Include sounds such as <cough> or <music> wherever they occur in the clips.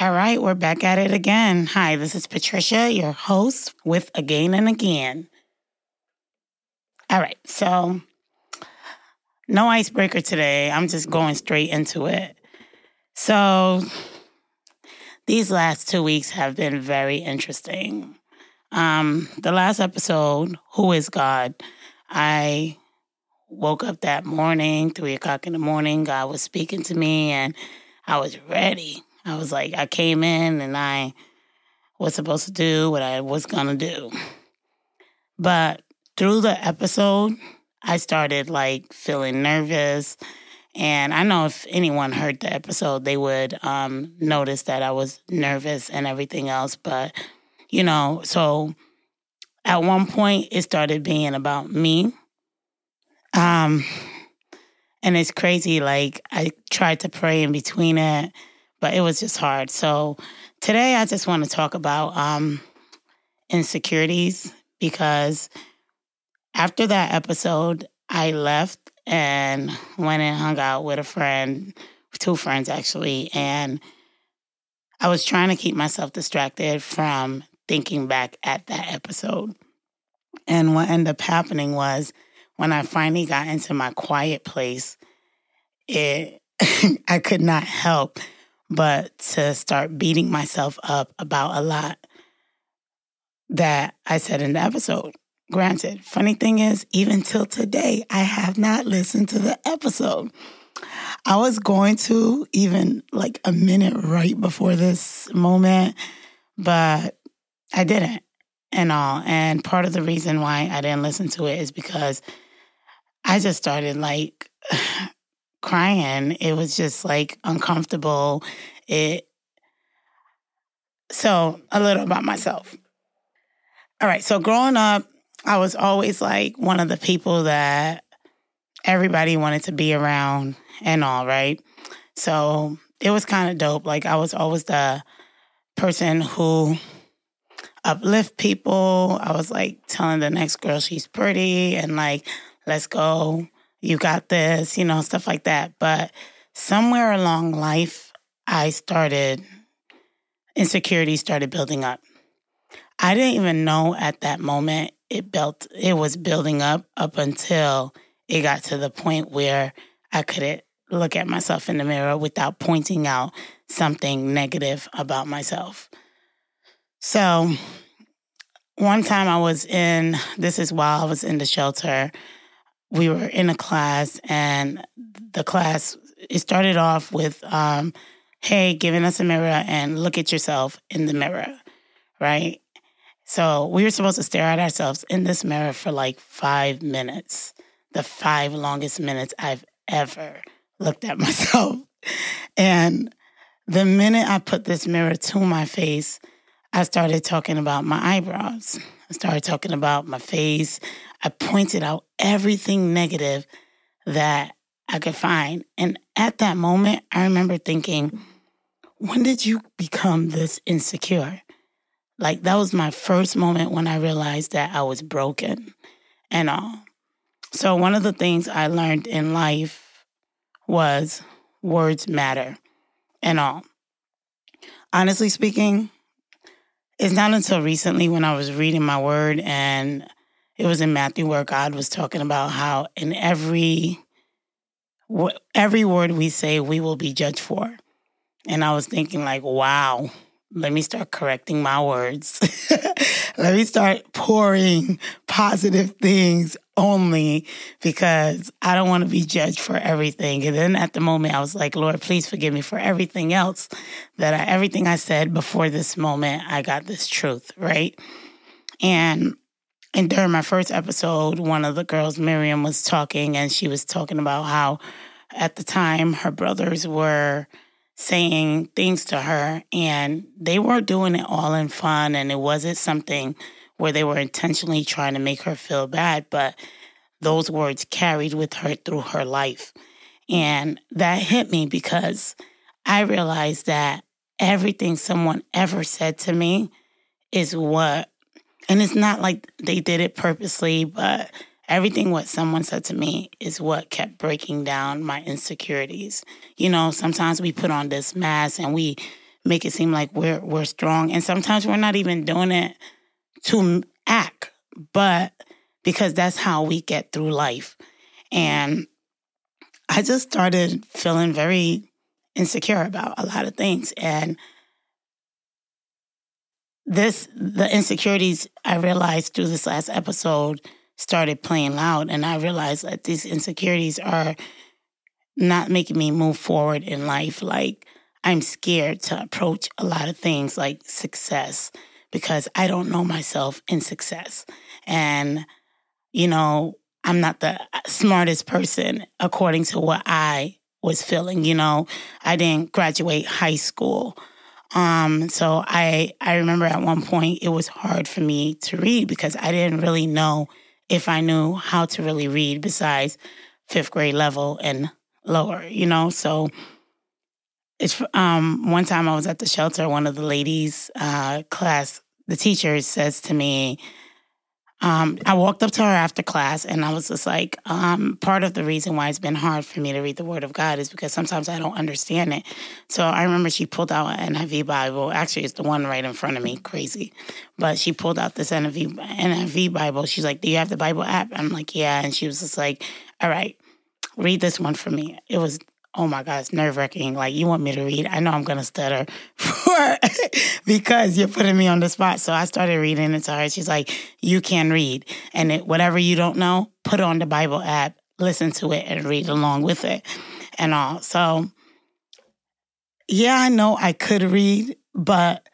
All right, we're back at it again. Hi, this is Patricia, your host with Again and Again. All right, so no icebreaker today. I'm just going straight into it. So, these last two weeks have been very interesting. Um, the last episode, Who is God? I woke up that morning, three o'clock in the morning. God was speaking to me, and I was ready. I was like, I came in and I was supposed to do what I was to do. But through the episode, I started like feeling nervous. And I know if anyone heard the episode, they would um, notice that I was nervous and everything else. But, you know, so at one point, it started being about me. Um, and it's crazy. Like, I tried to pray in between it but it was just hard. So today I just want to talk about um, insecurities because after that episode, I left and went and hung out with a friend, two friends actually, and I was trying to keep myself distracted from thinking back at that episode. And what ended up happening was when I finally got into my quiet place, it <laughs> I could not help but to start beating myself up about a lot that I said in the episode. Granted, funny thing is, even till today, I have not listened to the episode. I was going to even like a minute right before this moment, but I didn't and all. And part of the reason why I didn't listen to it is because I just started like <sighs> crying. It was just like uncomfortable. It so a little about myself. All right, so growing up, I was always like one of the people that everybody wanted to be around and all, right? So it was kind of dope. Like I was always the person who uplift people. I was like telling the next girl she's pretty and like, let's go you got this, you know, stuff like that. But somewhere along life, I started, insecurity started building up. I didn't even know at that moment it built, it was building up up until it got to the point where I couldn't look at myself in the mirror without pointing out something negative about myself. So, one time I was in, this is while I was in the shelter, we were in a class and the class it started off with um, hey giving us a mirror and look at yourself in the mirror right? So we were supposed to stare at ourselves in this mirror for like five minutes the five longest minutes i've ever looked at <laughs> myself. And the minute i put this mirror to my face i started talking about my eyebrows i started talking about my face I pointed out everything negative that I could find. And at that moment, I remember thinking, when did you become this insecure? Like, that was my first moment when I realized that I was broken and all. So, one of the things I learned in life was words matter and all. Honestly speaking, it's not until recently when I was reading my word and it was in Matthew where God was talking about how in every every word we say we will be judged for. And I was thinking like, wow, let me start correcting my words. <laughs> let me start pouring positive things only because I don't want to be judged for everything. And then at the moment I was like, Lord, please forgive me for everything else that I, everything I said before this moment, I got this truth, right? And and during my first episode, one of the girls, Miriam, was talking and she was talking about how at the time her brothers were saying things to her and they weren't doing it all in fun and it wasn't something where they were intentionally trying to make her feel bad, but those words carried with her through her life. And that hit me because I realized that everything someone ever said to me is what and it's not like they did it purposely, but everything what someone said to me is what kept breaking down my insecurities. You know, sometimes we put on this mask and we make it seem like we're we're strong. And sometimes we're not even doing it to act, but because that's how we get through life. And I just started feeling very insecure about a lot of things. And this, the insecurities I realized through this last episode started playing loud. And I realized that these insecurities are not making me move forward in life. Like, I'm scared to approach a lot of things like success because I don't know myself in success. And, you know, I'm not the smartest person according to what I was feeling. You know, I didn't graduate high school. Um, so I I remember at one point it was hard for me to read because I didn't really know if I knew how to really read besides fifth grade level and lower, you know. So it's um one time I was at the shelter, one of the ladies uh class, the teacher says to me, um, I walked up to her after class and I was just like, um, part of the reason why it's been hard for me to read the Word of God is because sometimes I don't understand it. So I remember she pulled out an NIV Bible. Actually, it's the one right in front of me, crazy. But she pulled out this NIV, NIV Bible. She's like, Do you have the Bible app? I'm like, Yeah. And she was just like, All right, read this one for me. It was oh my God, it's nerve wracking. Like, you want me to read? I know I'm going to stutter <laughs> for because you're putting me on the spot. So I started reading it to her. She's like, you can read. And it, whatever you don't know, put on the Bible app, listen to it, and read along with it and all. So, yeah, I know I could read, but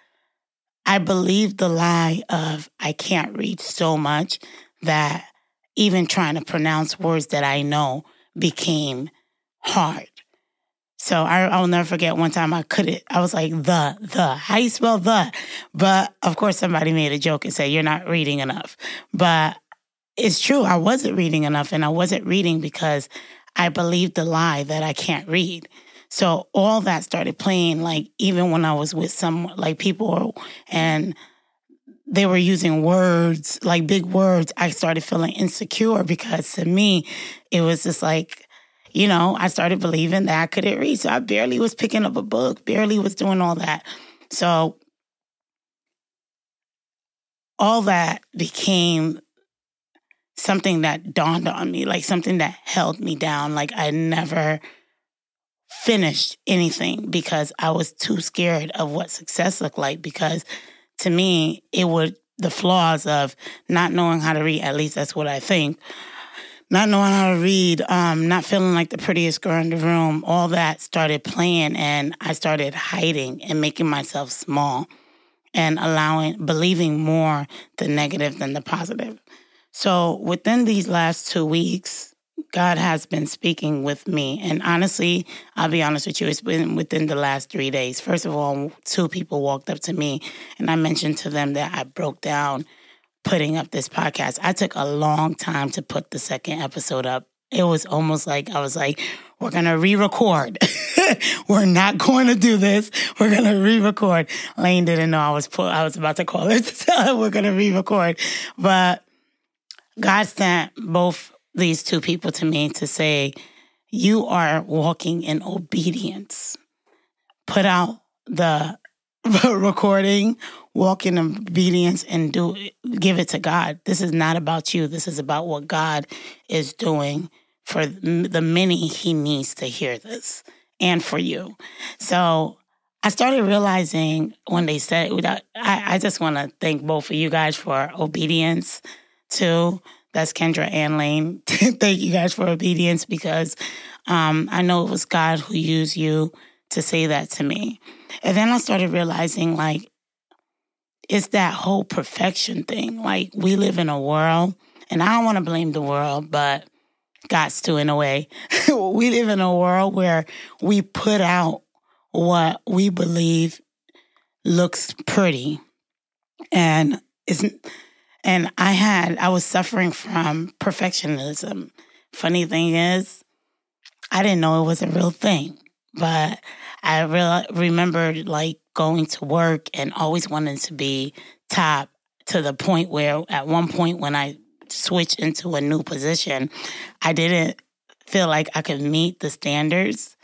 I believe the lie of I can't read so much that even trying to pronounce words that I know became hard. So I, I will never forget one time I couldn't, I was like, the, the, how you spell the? But of course, somebody made a joke and said, you're not reading enough. But it's true, I wasn't reading enough and I wasn't reading because I believed the lie that I can't read. So all that started playing, like even when I was with some like people and they were using words, like big words, I started feeling insecure because to me, it was just like, you know, I started believing that I couldn't read. So I barely was picking up a book, barely was doing all that. So all that became something that dawned on me, like something that held me down. Like I never finished anything because I was too scared of what success looked like. Because to me, it would, the flaws of not knowing how to read, at least that's what I think, not knowing how to read, um, not feeling like the prettiest girl in the room, all that started playing and I started hiding and making myself small and allowing, believing more the negative than the positive. So within these last two weeks, God has been speaking with me. And honestly, I'll be honest with you, it's been within the last three days. First of all, two people walked up to me and I mentioned to them that I broke down putting up this podcast. I took a long time to put the second episode up. It was almost like I was like, we're going to re record. <laughs> we're not going to do this. We're going to re record. Lane didn't know I was, pull, I was about to call it to tell her we're going to re record. But God sent both these two people to me to say, you are walking in obedience. Put out the <laughs> recording, walk in obedience and do give it to God. This is not about you. This is about what God is doing for the many he needs to hear this and for you. So I started realizing when they said, I, I just want to thank both of you guys for obedience too. That's Kendra and Lane. <laughs> thank you guys for obedience because um, I know it was God who used you to say that to me. And then I started realizing like it's that whole perfection thing. Like we live in a world, and I don't want to blame the world, but God's to in a way. <laughs> we live in a world where we put out what we believe looks pretty. And isn't and I had I was suffering from perfectionism. Funny thing is, I didn't know it was a real thing, but I re- remembered like going to work and always wanting to be top to the point where at one point when I switched into a new position, I didn't feel like I could meet the standards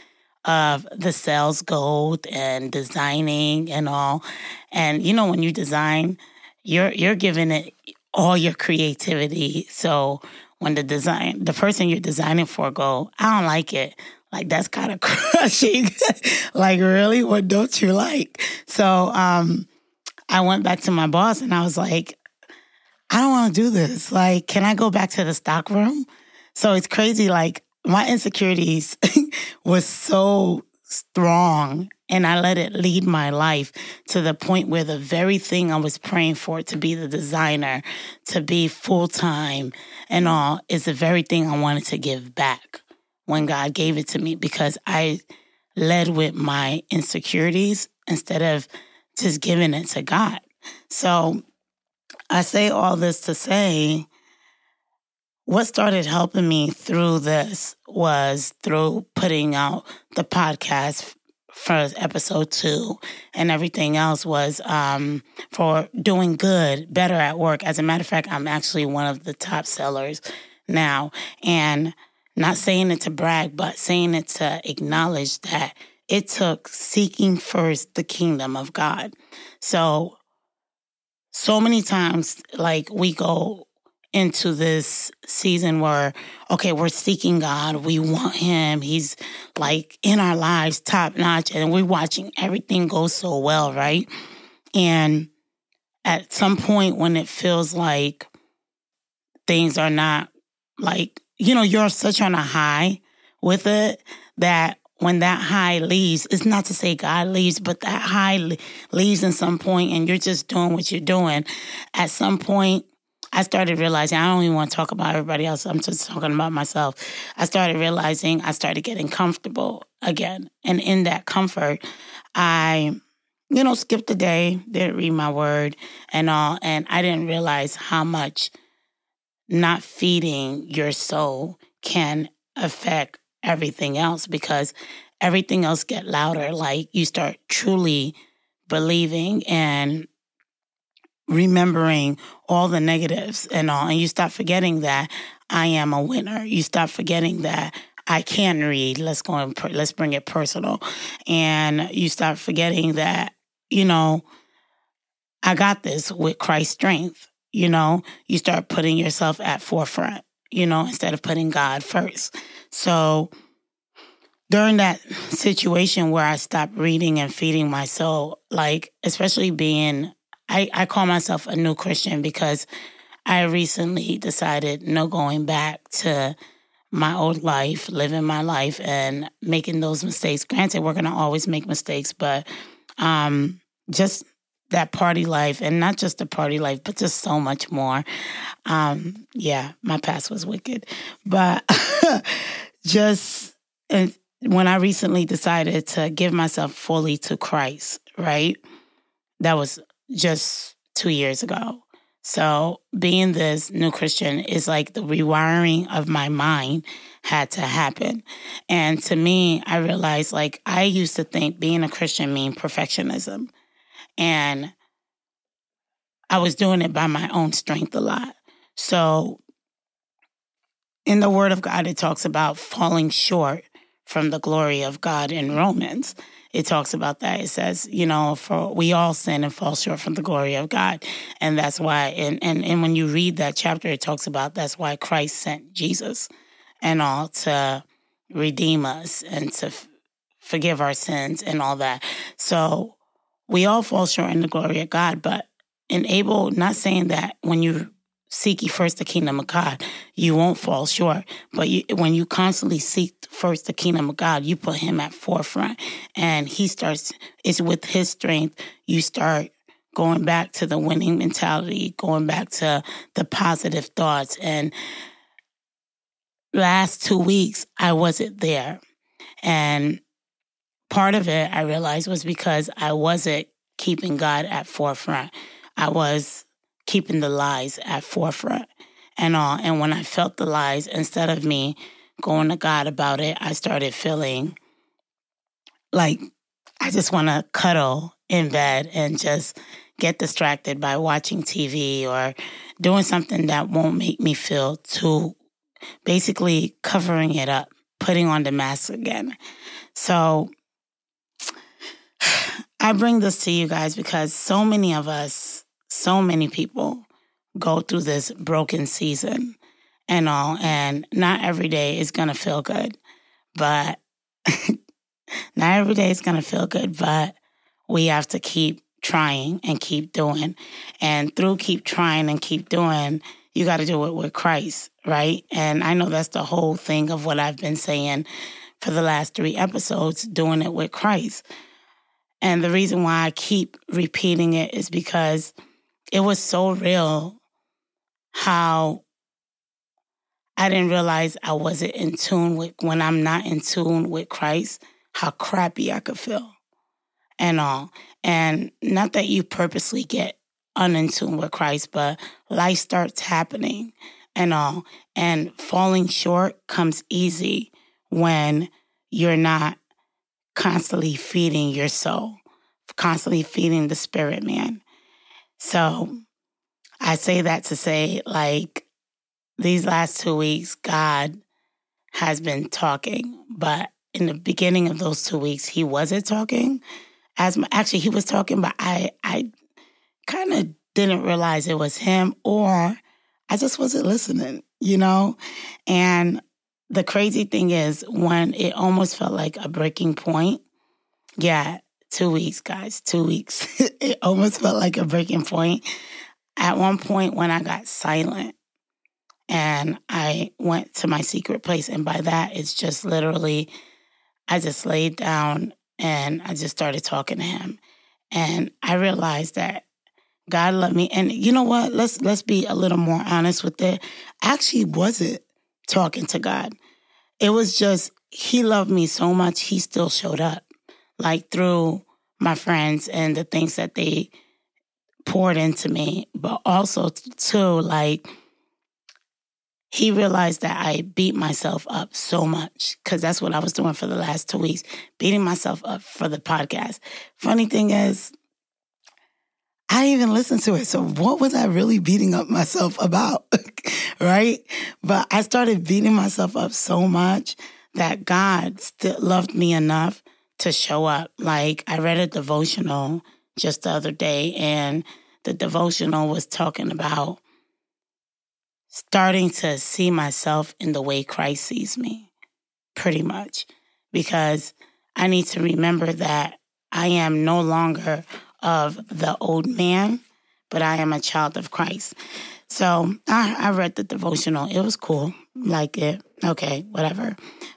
of the sales gold and designing and all. And you know, when you design, you're you're giving it all your creativity. So when the design the person you're designing for go, I don't like it. Like that's kind of <laughs> crushing. like really? What don't you like? So um I went back to my boss and I was like, I don't want to do this. Like, can I go back to the stock room? So it's crazy. Like my insecurities <laughs> was so strong and I let it lead my life to the point where the very thing I was praying for to be the designer, to be full time and all is the very thing I wanted to give back when God gave it to me because I led with my insecurities instead of just giving it to God. So I say all this to say what started helping me through this was through putting out the podcast for episode two and everything else was um, for doing good, better at work. As a matter of fact, I'm actually one of the top sellers now. And not saying it to brag, but saying it to acknowledge that it took seeking first the kingdom of God. So, so many times, like we go into this season where, okay, we're seeking God. We want Him. He's like in our lives, top notch, and we're watching everything go so well, right? And at some point when it feels like things are not like, you know, you're such on a high with it that when that high leaves, it's not to say God leaves, but that high leaves in some point and you're just doing what you're doing. At some point, I started realizing I don't even want to talk about everybody else. I'm just talking about myself. I started realizing I started getting comfortable again. And in that comfort, I, you know, skipped a day, didn't read my word and all. And I didn't realize how much not feeding your soul can affect everything else because everything else get louder. Like you start truly believing and remembering all the negatives and all. And you stop forgetting that I am a winner. You stop forgetting that I can read. Let's go and let's bring it personal. And you start forgetting that, you know, I got this with Christ's strength. You know, you start putting yourself at forefront, you know, instead of putting God first. So during that situation where I stopped reading and feeding my soul, like, especially being I, I call myself a new Christian because I recently decided no going back to my old life, living my life and making those mistakes. Granted, we're going to always make mistakes, but um, just that party life and not just the party life, but just so much more. Um, yeah, my past was wicked, but <laughs> just when I recently decided to give myself fully to Christ, right? That was just two years ago. So being this new Christian is like the rewiring of my mind had to happen. And to me, I realized like I used to think being a Christian mean perfectionism. And I was doing it by my own strength a lot. So in the word of God, it talks about falling short from the glory of God in Romans it talks about that. It says, you know, for we all sin and fall short from the glory of God. And that's why and and, and when you read that chapter, it talks about that's why Christ sent Jesus and all to redeem us and to f- forgive our sins and all that. So we all fall short in the glory of God, but enable not saying that when you seek ye first the kingdom of God, you won't fall short. But you, when you constantly seek first the kingdom of God, you put Him at forefront, and He starts. It's with His strength you start going back to the winning mentality, going back to the positive thoughts. And last two weeks, I wasn't there, and part of it I realized was because I wasn't keeping God at forefront. I was keeping the lies at forefront and all. And when I felt the lies, instead of me going to God about it, I started feeling like I just want to cuddle in bed and just get distracted by watching TV or doing something that won't make me feel too basically covering it up putting on the mask again. So I bring this to you guys because so many of us, so many people go through this broken season and all, and not every day is going to feel good, but <laughs> not every day is going to feel good, but we have to keep trying and keep doing. And through keep trying and keep doing, you got to do it with Christ, right? And I know that's the whole thing of what I've been saying for the last three episodes, doing it with Christ. And the reason why I keep repeating it is because it was so real how I didn't realize I wasn't in tune with, when I'm not in tune with Christ, how crappy I could feel and all. And not that you purposely get unintuned with Christ, but life starts happening and all. And falling short comes easy when you're not constantly feeding your soul, constantly feeding the spirit man. So I say that to say, like, these last two weeks, God has been talking, but in the beginning of those two weeks, he wasn't talking. As my, actually, he was talking, but I, I kind of didn't realize it was him, or I just wasn't listening, you know. And the crazy thing is, when it almost felt like a breaking point, yeah, two weeks, guys, two weeks. <laughs> it almost felt like a breaking point. At one point, when I got silent and I went to my secret place, and by that, it's just literally, I just laid down and I just started talking to him. And I realized that God loved me. And you know what? Let's let's be a little more honest with it. I actually wasn't talking to God. It was just he loved me so much he still showed up. Like through my friends and the things that they poured into me, but also too like he realized that I beat myself up so much because that's what I was doing for the last two weeks, beating myself up for the podcast. Funny thing is, I didn't even listen to it. So what was I really beating up myself about? <laughs> right? But I started beating myself up so much that God still loved me enough to show up. Like I read a devotional just the other day and the devotional was talking about starting to see myself in the way Christ sees me, pretty much, because I need to remember that I am no longer of the old man, but I am a child of Christ. So I, I read the devotional. It was cool. Like it. Okay, whatever.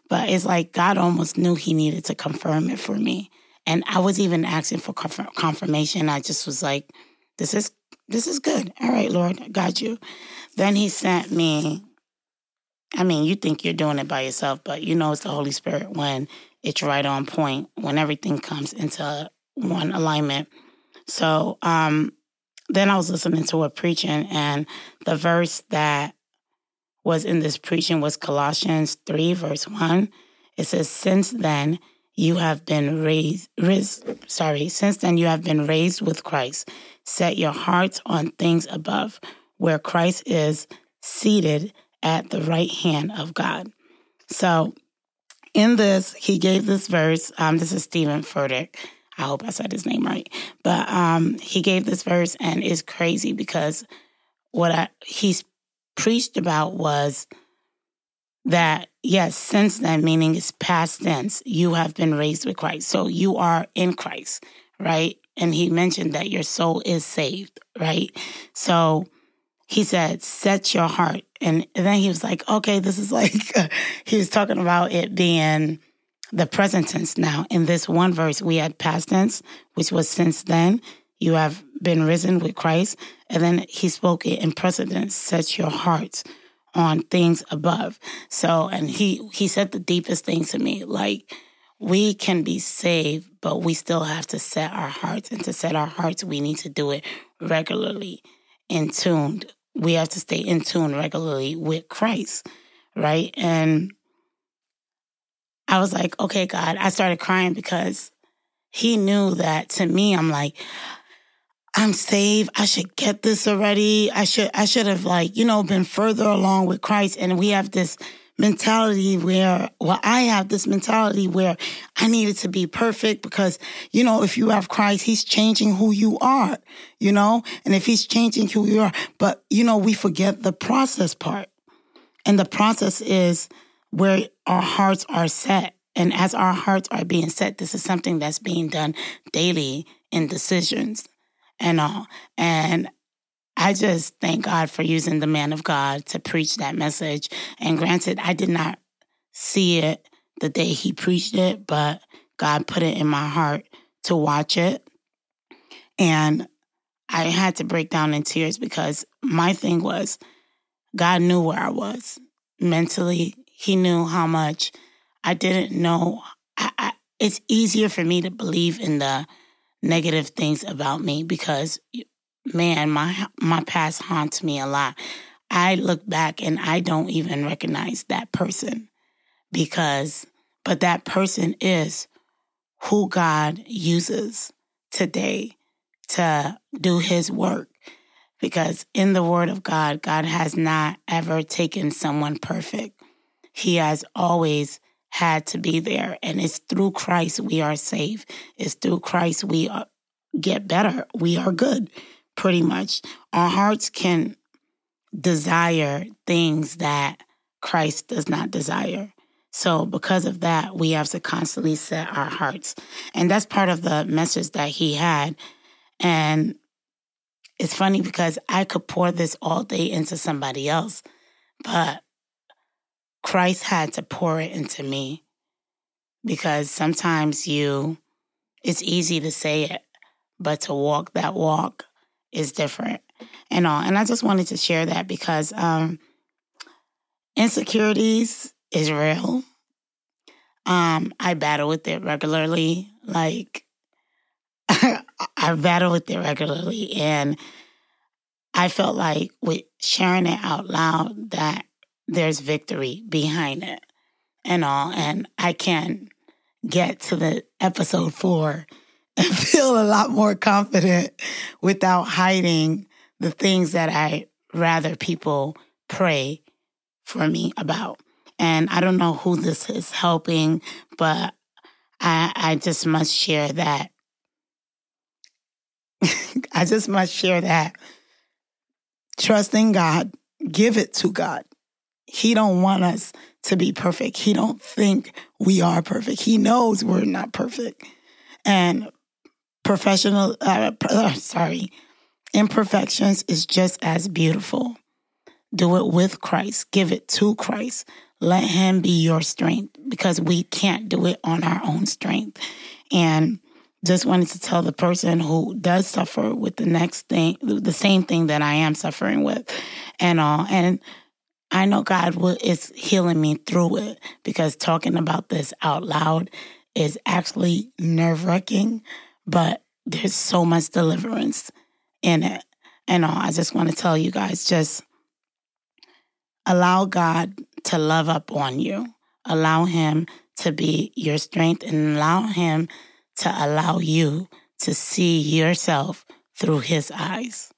But it's like God almost knew he needed to confirm it for me. And I was even asking for confirmation. I just was like, this is this is good. All right, Lord, I got you. Then he sent me, I mean, you think you're doing it by yourself, but you know it's the Holy Spirit when it's right on point, when everything comes into one alignment. So um, then I was listening to a preaching, and the verse that was in this preaching was Colossians 3, verse 1. It says, Since then, you have been raised, raised, sorry, since then you have been raised with Christ. Set your hearts on things above, where Christ is seated at the right hand of God. So, in this, he gave this verse. Um, this is Steven Furtick. I hope I said his name right. But um, he gave this verse, and it's crazy because what I, he's preached about was that yes, since then, meaning it's past tense, you have been raised with Christ. So you are in Christ, right? And he mentioned that your soul is saved, right? So he said, set your heart. And then he was like, okay, this is like, <laughs> he was talking about it being the present tense now. In this one verse, we had past tense, which was since then. You have been risen with Christ. And then he spoke it in precedence, set your hearts on things above. So, and he, he said the deepest thing to me, like, we can be saved, but we still have to set our hearts. And to set our hearts, we need to do it regularly, in tuned. We have to stay in tune regularly with Christ, right? And I was like, okay, God, I started crying because he knew that to me, I'm like, I'm saved. I should get this already. I should, I should have like, you know, been further along with Christ. And we have this mentality where, well, I have this mentality where I needed to be perfect because, you know, if you have Christ, he's changing who you are, you know, and if he's changing who you are, but, you know, we forget the process part. And the process is where our hearts are set. And as our hearts are being set, this is something that's being done daily in decisions and all. And I just thank God for using the man of God to preach that message. And granted, I did not see it the day he preached it, but God put it in my heart to watch it. And I had to break down in tears because my thing was God knew where I was mentally. He knew how much I didn't know. I, I, it's easier for me to believe in the negative things about me because man, my my past haunts me a lot. I look back and I don't even recognize that person because but that person is who God uses today to do his work because in the word of God God has not ever taken someone perfect. He has always had to be there and it's through Christ we are saved. It's through Christ we are, get better. We are good pretty much. Our hearts can desire things that Christ does not desire. So, because of that, we have to constantly set our hearts. And that's part of the message that he had. And it's funny because I could pour this all day into somebody else, but Christ had to pour it into me because sometimes you, it's easy to say it, but to walk that walk is different and all. And I just wanted to share that because um, insecurities is real. Um, I battle with it regularly. Like <laughs> I battle with it regularly, and I felt like with sharing it out loud that there's victory behind it and all. And I can get to the episode four <laughs> and feel a lot more confident without hiding the things that I rather people pray for me about. And I don't know who this is helping, but I, I just must share that. <laughs> I just must share that. Trust in God, give it to God. He don't want us to be perfect. He don't think we are perfect. He knows we're not perfect. And professional, uh, uh, sorry, imperfections is just as beautiful. Do it with Christ. Give it to Christ. Let Him be your strength because we can't do it on our own strength. And just wanted to tell the person who does suffer with the next thing, the same thing that I am suffering with, and all. And I know God will, is healing me through it because talking about this out loud is actually nerve wracking but there's so much deliverance in it. And all I just want to tell you guys just allow God to love up on you, allow Him to be your strength, and allow Him to allow you to see yourself through His eyes.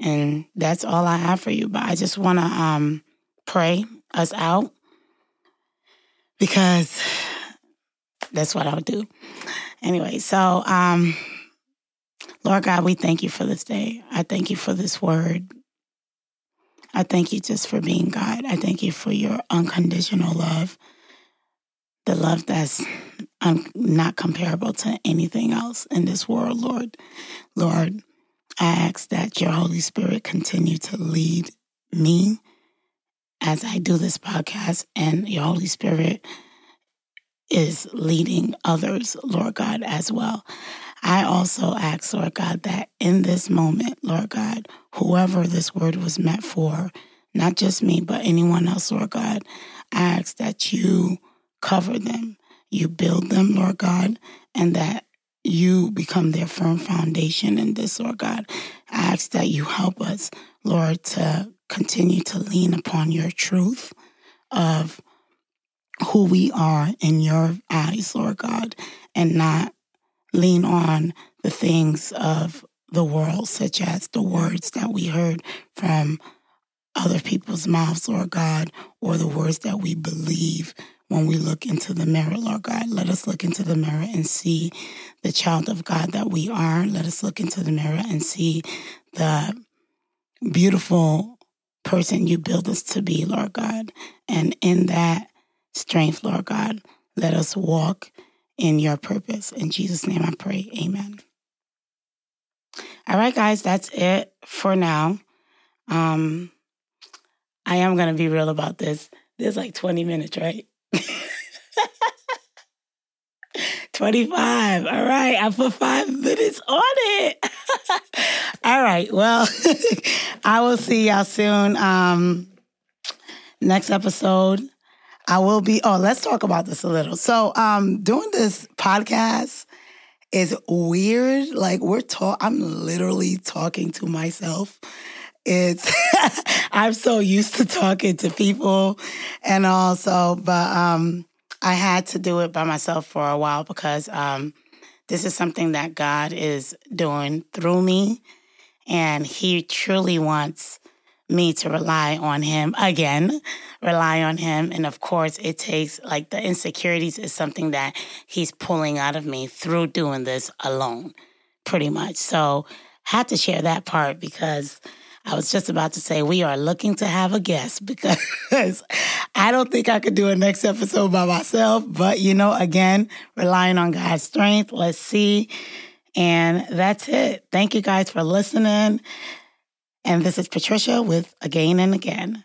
And that's all I have for you. But I just want to um, pray us out because that's what I'll do. Anyway, so um, Lord God, we thank you for this day. I thank you for this word. I thank you just for being God. I thank you for your unconditional love, the love that's un- not comparable to anything else in this world, Lord. Lord, I ask that your Holy Spirit continue to lead me as I do this podcast and your Holy Spirit is leading others, Lord God, as well. I also ask, Lord God, that in this moment, Lord God, whoever this word was meant for, not just me, but anyone else, Lord God, I ask that you cover them, you build them, Lord God, and that you become their firm foundation in this, Lord God. I ask that you help us, Lord, to continue to lean upon your truth of who we are in your eyes, Lord God, and not lean on the things of the world, such as the words that we heard from other people's mouths, Lord God, or the words that we believe when we look into the mirror, Lord God. Let us look into the mirror and see the child of God that we are. Let us look into the mirror and see the beautiful person you build us to be, Lord God. And in that strength, Lord God, let us walk in your purpose. In Jesus' name I pray. Amen. All right, guys, that's it for now. Um, I am going to be real about this. There's like 20 minutes, right? 25. All right. I put five minutes on it. <laughs> All right. Well, <laughs> I will see y'all soon. Um, next episode, I will be. Oh, let's talk about this a little. So, um, doing this podcast is weird. Like we're talk. I'm literally talking to myself. It's <laughs> I'm so used to talking to people and also, but um I had to do it by myself for a while because um this is something that God is doing through me and he truly wants me to rely on him again, rely on him. And of course, it takes like the insecurities is something that he's pulling out of me through doing this alone, pretty much. So, had to share that part because I was just about to say we are looking to have a guest because <laughs> I don't think I could do a next episode by myself. But you know, again, relying on God's strength. Let's see. And that's it. Thank you guys for listening. And this is Patricia with Again and Again.